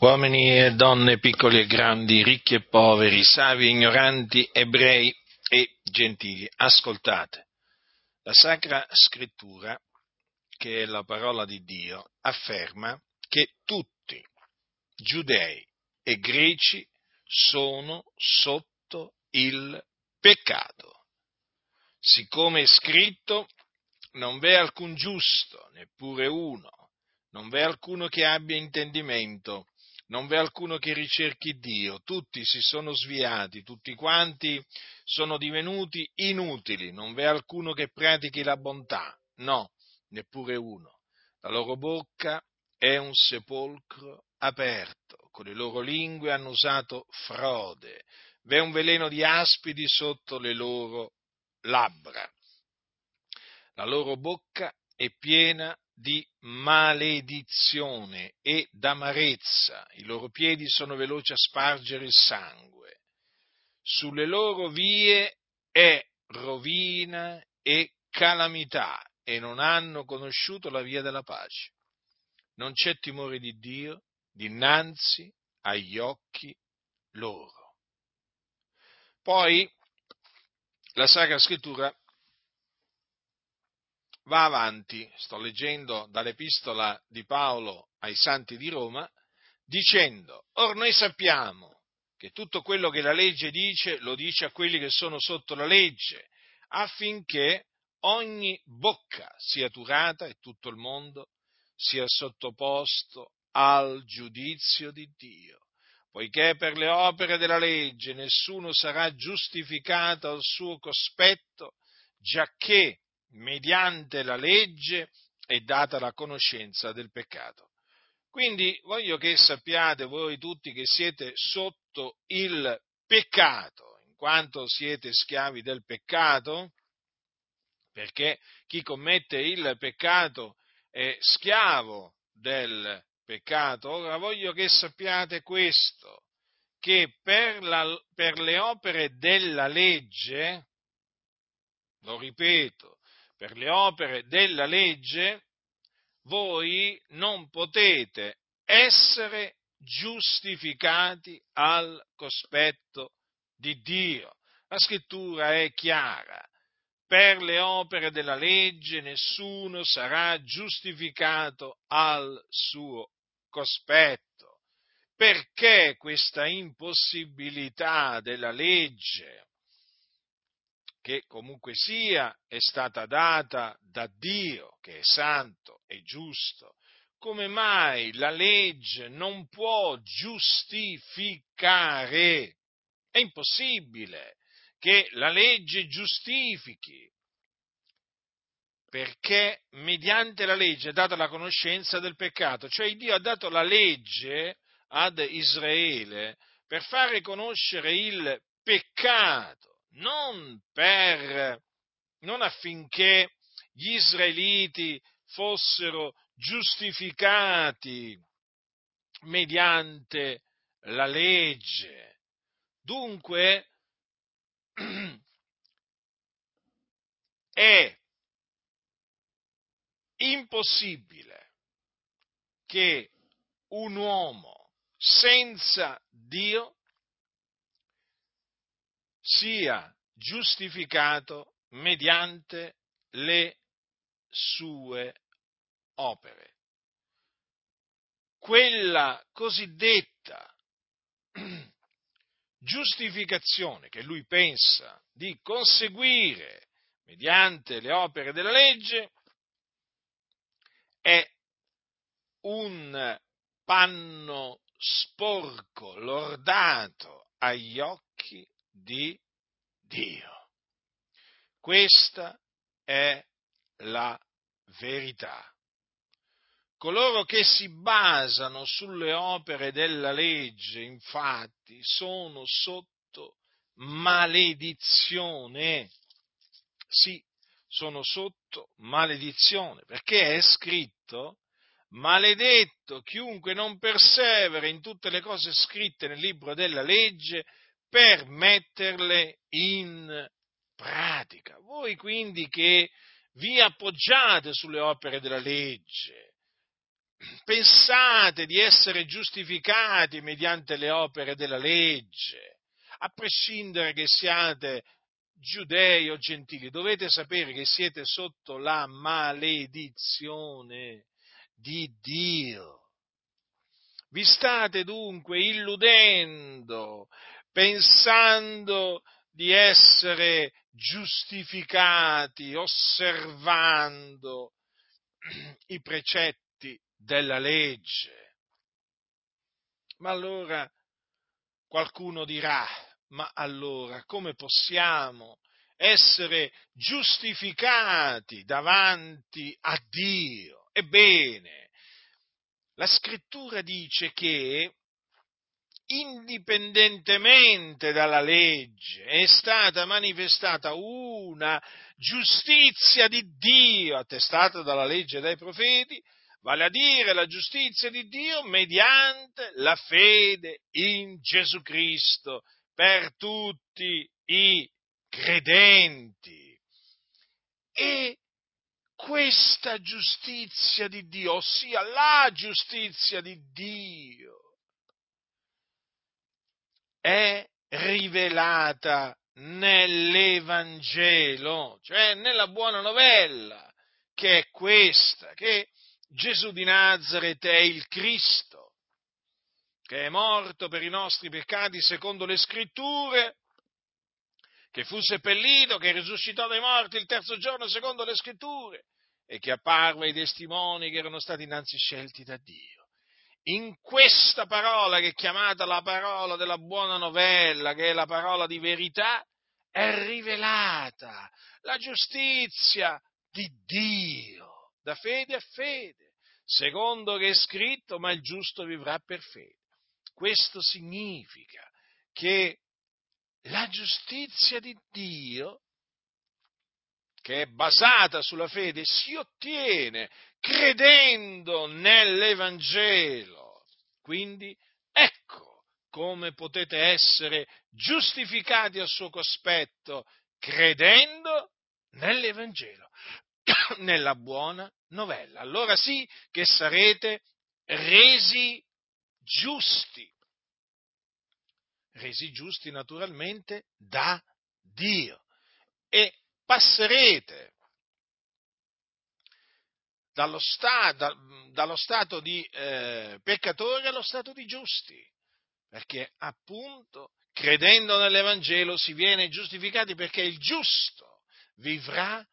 uomini e donne, piccoli e grandi, ricchi e poveri, savi e ignoranti, ebrei e gentili, ascoltate. La Sacra Scrittura, che è la parola di Dio, afferma che tutti, giudei e greci, sono sotto il peccato. Siccome è scritto, non v'è alcun giusto, neppure uno, non v'è alcuno che abbia intendimento, non v'è alcuno che ricerchi Dio, tutti si sono sviati, tutti quanti sono divenuti inutili, non v'è alcuno che pratichi la bontà, no, neppure uno. La loro bocca è un sepolcro aperto, con le loro lingue hanno usato frode, v'è un veleno di aspidi sotto le loro labbra. La loro bocca è piena di maledizione e d'amarezza, i loro piedi sono veloci a spargere il sangue, sulle loro vie è rovina e calamità e non hanno conosciuto la via della pace. Non c'è timore di Dio dinanzi agli occhi loro. Poi la Sacra Scrittura va avanti, sto leggendo dall'epistola di Paolo ai santi di Roma, dicendo, or noi sappiamo che tutto quello che la legge dice lo dice a quelli che sono sotto la legge, affinché ogni bocca sia turata e tutto il mondo sia sottoposto al giudizio di Dio. Poiché per le opere della legge nessuno sarà giustificato al suo cospetto, giacché mediante la legge è data la conoscenza del peccato. Quindi voglio che sappiate voi tutti che siete sotto il peccato, in quanto siete schiavi del peccato, perché chi commette il peccato è schiavo del peccato. Ora voglio che sappiate questo, che per, la, per le opere della legge, lo ripeto, per le opere della legge, voi non potete essere giustificati al cospetto di Dio. La scrittura è chiara. Per le opere della legge nessuno sarà giustificato al suo cospetto. Perché questa impossibilità della legge? Che comunque sia è stata data da Dio, che è santo e giusto, come mai la legge non può giustificare? È impossibile che la legge giustifichi, perché mediante la legge è data la conoscenza del peccato, cioè Dio ha dato la legge ad Israele per fare conoscere il peccato non per, non affinché gli israeliti fossero giustificati mediante la legge. Dunque è impossibile che un uomo senza Dio sia giustificato mediante le sue opere. Quella cosiddetta giustificazione che lui pensa di conseguire mediante le opere della legge è un panno sporco, lordato agli occhi di Dio. Questa è la verità. Coloro che si basano sulle opere della legge, infatti, sono sotto maledizione. Sì, sono sotto maledizione, perché è scritto, maledetto chiunque non persevera in tutte le cose scritte nel libro della legge, per metterle in pratica. Voi quindi che vi appoggiate sulle opere della legge, pensate di essere giustificati mediante le opere della legge, a prescindere che siate giudei o gentili, dovete sapere che siete sotto la maledizione di Dio. Vi state dunque illudendo, pensando di essere giustificati osservando i precetti della legge. Ma allora qualcuno dirà, ma allora come possiamo essere giustificati davanti a Dio? Ebbene, la scrittura dice che indipendentemente dalla legge è stata manifestata una giustizia di Dio attestata dalla legge e dai profeti, vale a dire la giustizia di Dio mediante la fede in Gesù Cristo per tutti i credenti. E questa giustizia di Dio, ossia la giustizia di Dio, è rivelata nell'Evangelo, cioè nella buona novella, che è questa, che Gesù di Nazareth è il Cristo, che è morto per i nostri peccati secondo le scritture, che fu seppellito, che risuscitò dai morti il terzo giorno secondo le scritture e che apparve ai testimoni che erano stati innanzi scelti da Dio in questa parola che è chiamata la parola della buona novella, che è la parola di verità, è rivelata la giustizia di Dio, da fede a fede, secondo che è scritto, ma il giusto vivrà per fede. Questo significa che la giustizia di Dio che è basata sulla fede, si ottiene credendo nell'Evangelo. Quindi ecco come potete essere giustificati a suo cospetto credendo nell'Evangelo, nella buona novella. Allora sì che sarete resi giusti, resi giusti naturalmente da Dio. E passerete dallo, sta, da, dallo stato di eh, peccatori allo stato di giusti, perché appunto credendo nell'Evangelo si viene giustificati perché il giusto vivrà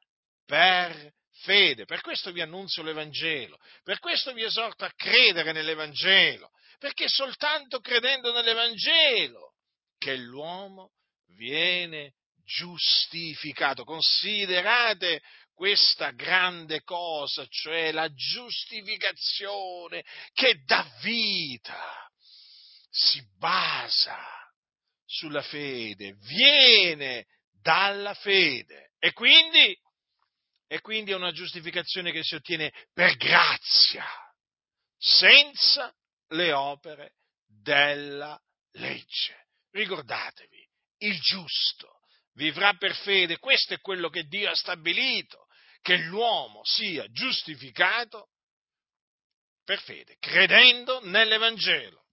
per fede. Per questo vi annunzio l'Evangelo, per questo vi esorto a credere nell'Evangelo, perché soltanto credendo nell'Evangelo che l'uomo viene giustificato. Considerate questa grande cosa, cioè la giustificazione che dà vita, si basa sulla fede, viene dalla fede e quindi, e quindi è una giustificazione che si ottiene per grazia, senza le opere della legge. Ricordatevi, il giusto vivrà per fede, questo è quello che Dio ha stabilito, che l'uomo sia giustificato per fede, credendo nell'Evangelo.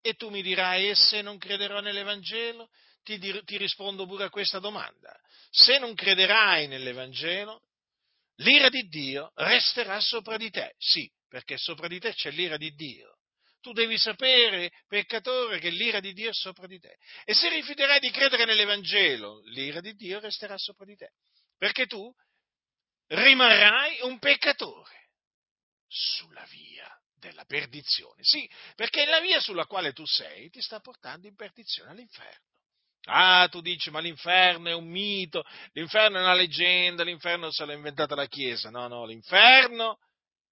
E tu mi dirai, e se non crederò nell'Evangelo? Ti, ti rispondo pure a questa domanda. Se non crederai nell'Evangelo, l'ira di Dio resterà sopra di te. Sì, perché sopra di te c'è l'ira di Dio tu devi sapere, peccatore, che l'ira di Dio è sopra di te. E se rifiuterai di credere nell'Evangelo, l'ira di Dio resterà sopra di te. Perché tu rimarrai un peccatore sulla via della perdizione. Sì, perché la via sulla quale tu sei ti sta portando in perdizione all'inferno. Ah, tu dici, ma l'inferno è un mito, l'inferno è una leggenda, l'inferno se l'ha inventata la Chiesa. No, no, l'inferno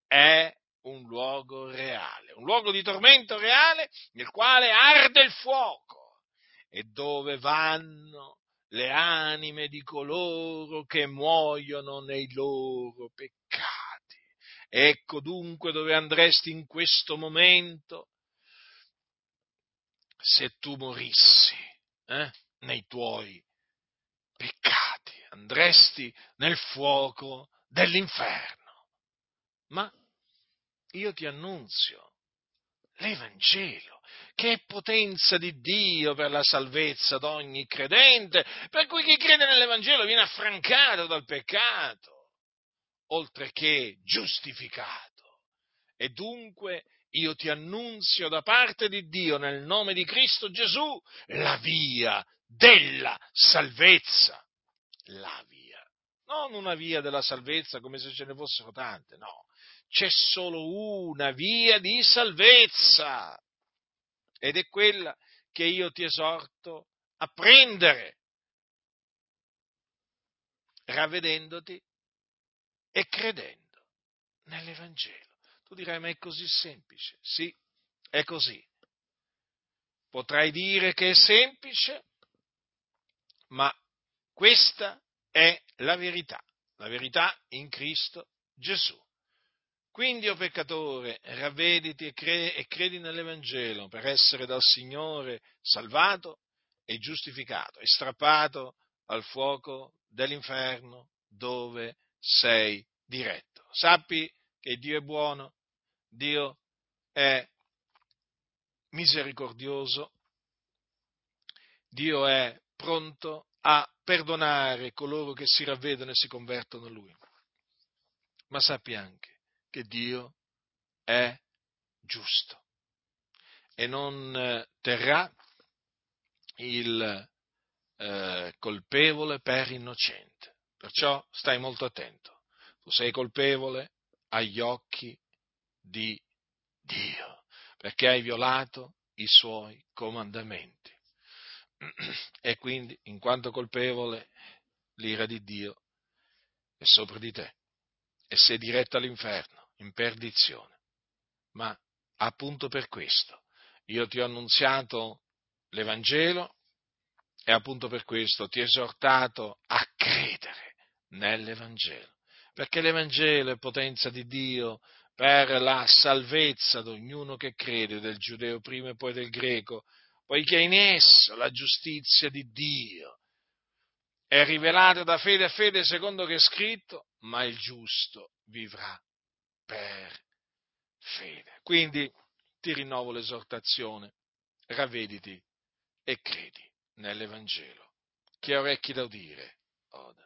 è un luogo reale, un luogo di tormento reale nel quale arde il fuoco e dove vanno le anime di coloro che muoiono nei loro peccati. Ecco dunque dove andresti in questo momento se tu morissi eh, nei tuoi peccati, andresti nel fuoco dell'inferno. Ma io ti annunzio l'Evangelo, che è potenza di Dio per la salvezza d'ogni credente, per cui chi crede nell'Evangelo viene affrancato dal peccato, oltre che giustificato. E dunque io ti annunzio da parte di Dio nel nome di Cristo Gesù la via della salvezza. La via. Non una via della salvezza come se ce ne fossero tante, no c'è solo una via di salvezza ed è quella che io ti esorto a prendere, ravvedendoti e credendo nell'Evangelo. Tu dirai, ma è così semplice? Sì, è così. Potrai dire che è semplice, ma questa è la verità, la verità in Cristo Gesù. Quindi, o oh peccatore, ravvediti e, cre- e credi nell'Evangelo per essere dal Signore salvato e giustificato e strappato al fuoco dell'inferno dove sei diretto. Sappi che Dio è buono, Dio è misericordioso, Dio è pronto a perdonare coloro che si ravvedono e si convertono a Lui. Ma sappi anche che Dio è giusto e non eh, terrà il eh, colpevole per innocente. Perciò stai molto attento. Tu sei colpevole agli occhi di Dio, perché hai violato i suoi comandamenti. E quindi, in quanto colpevole, l'ira di Dio è sopra di te e sei diretto all'inferno in perdizione. Ma appunto per questo io ti ho annunziato l'Evangelo e appunto per questo ti ho esortato a credere nell'Evangelo, perché l'Evangelo è potenza di Dio per la salvezza di ognuno che crede, del giudeo prima e poi del greco, poiché in esso la giustizia di Dio è rivelata da fede a fede secondo che è scritto, ma il giusto vivrà per fede. Quindi ti rinnovo l'esortazione, ravvediti e credi nell'Evangelo. Chi ha orecchi da udire, oda.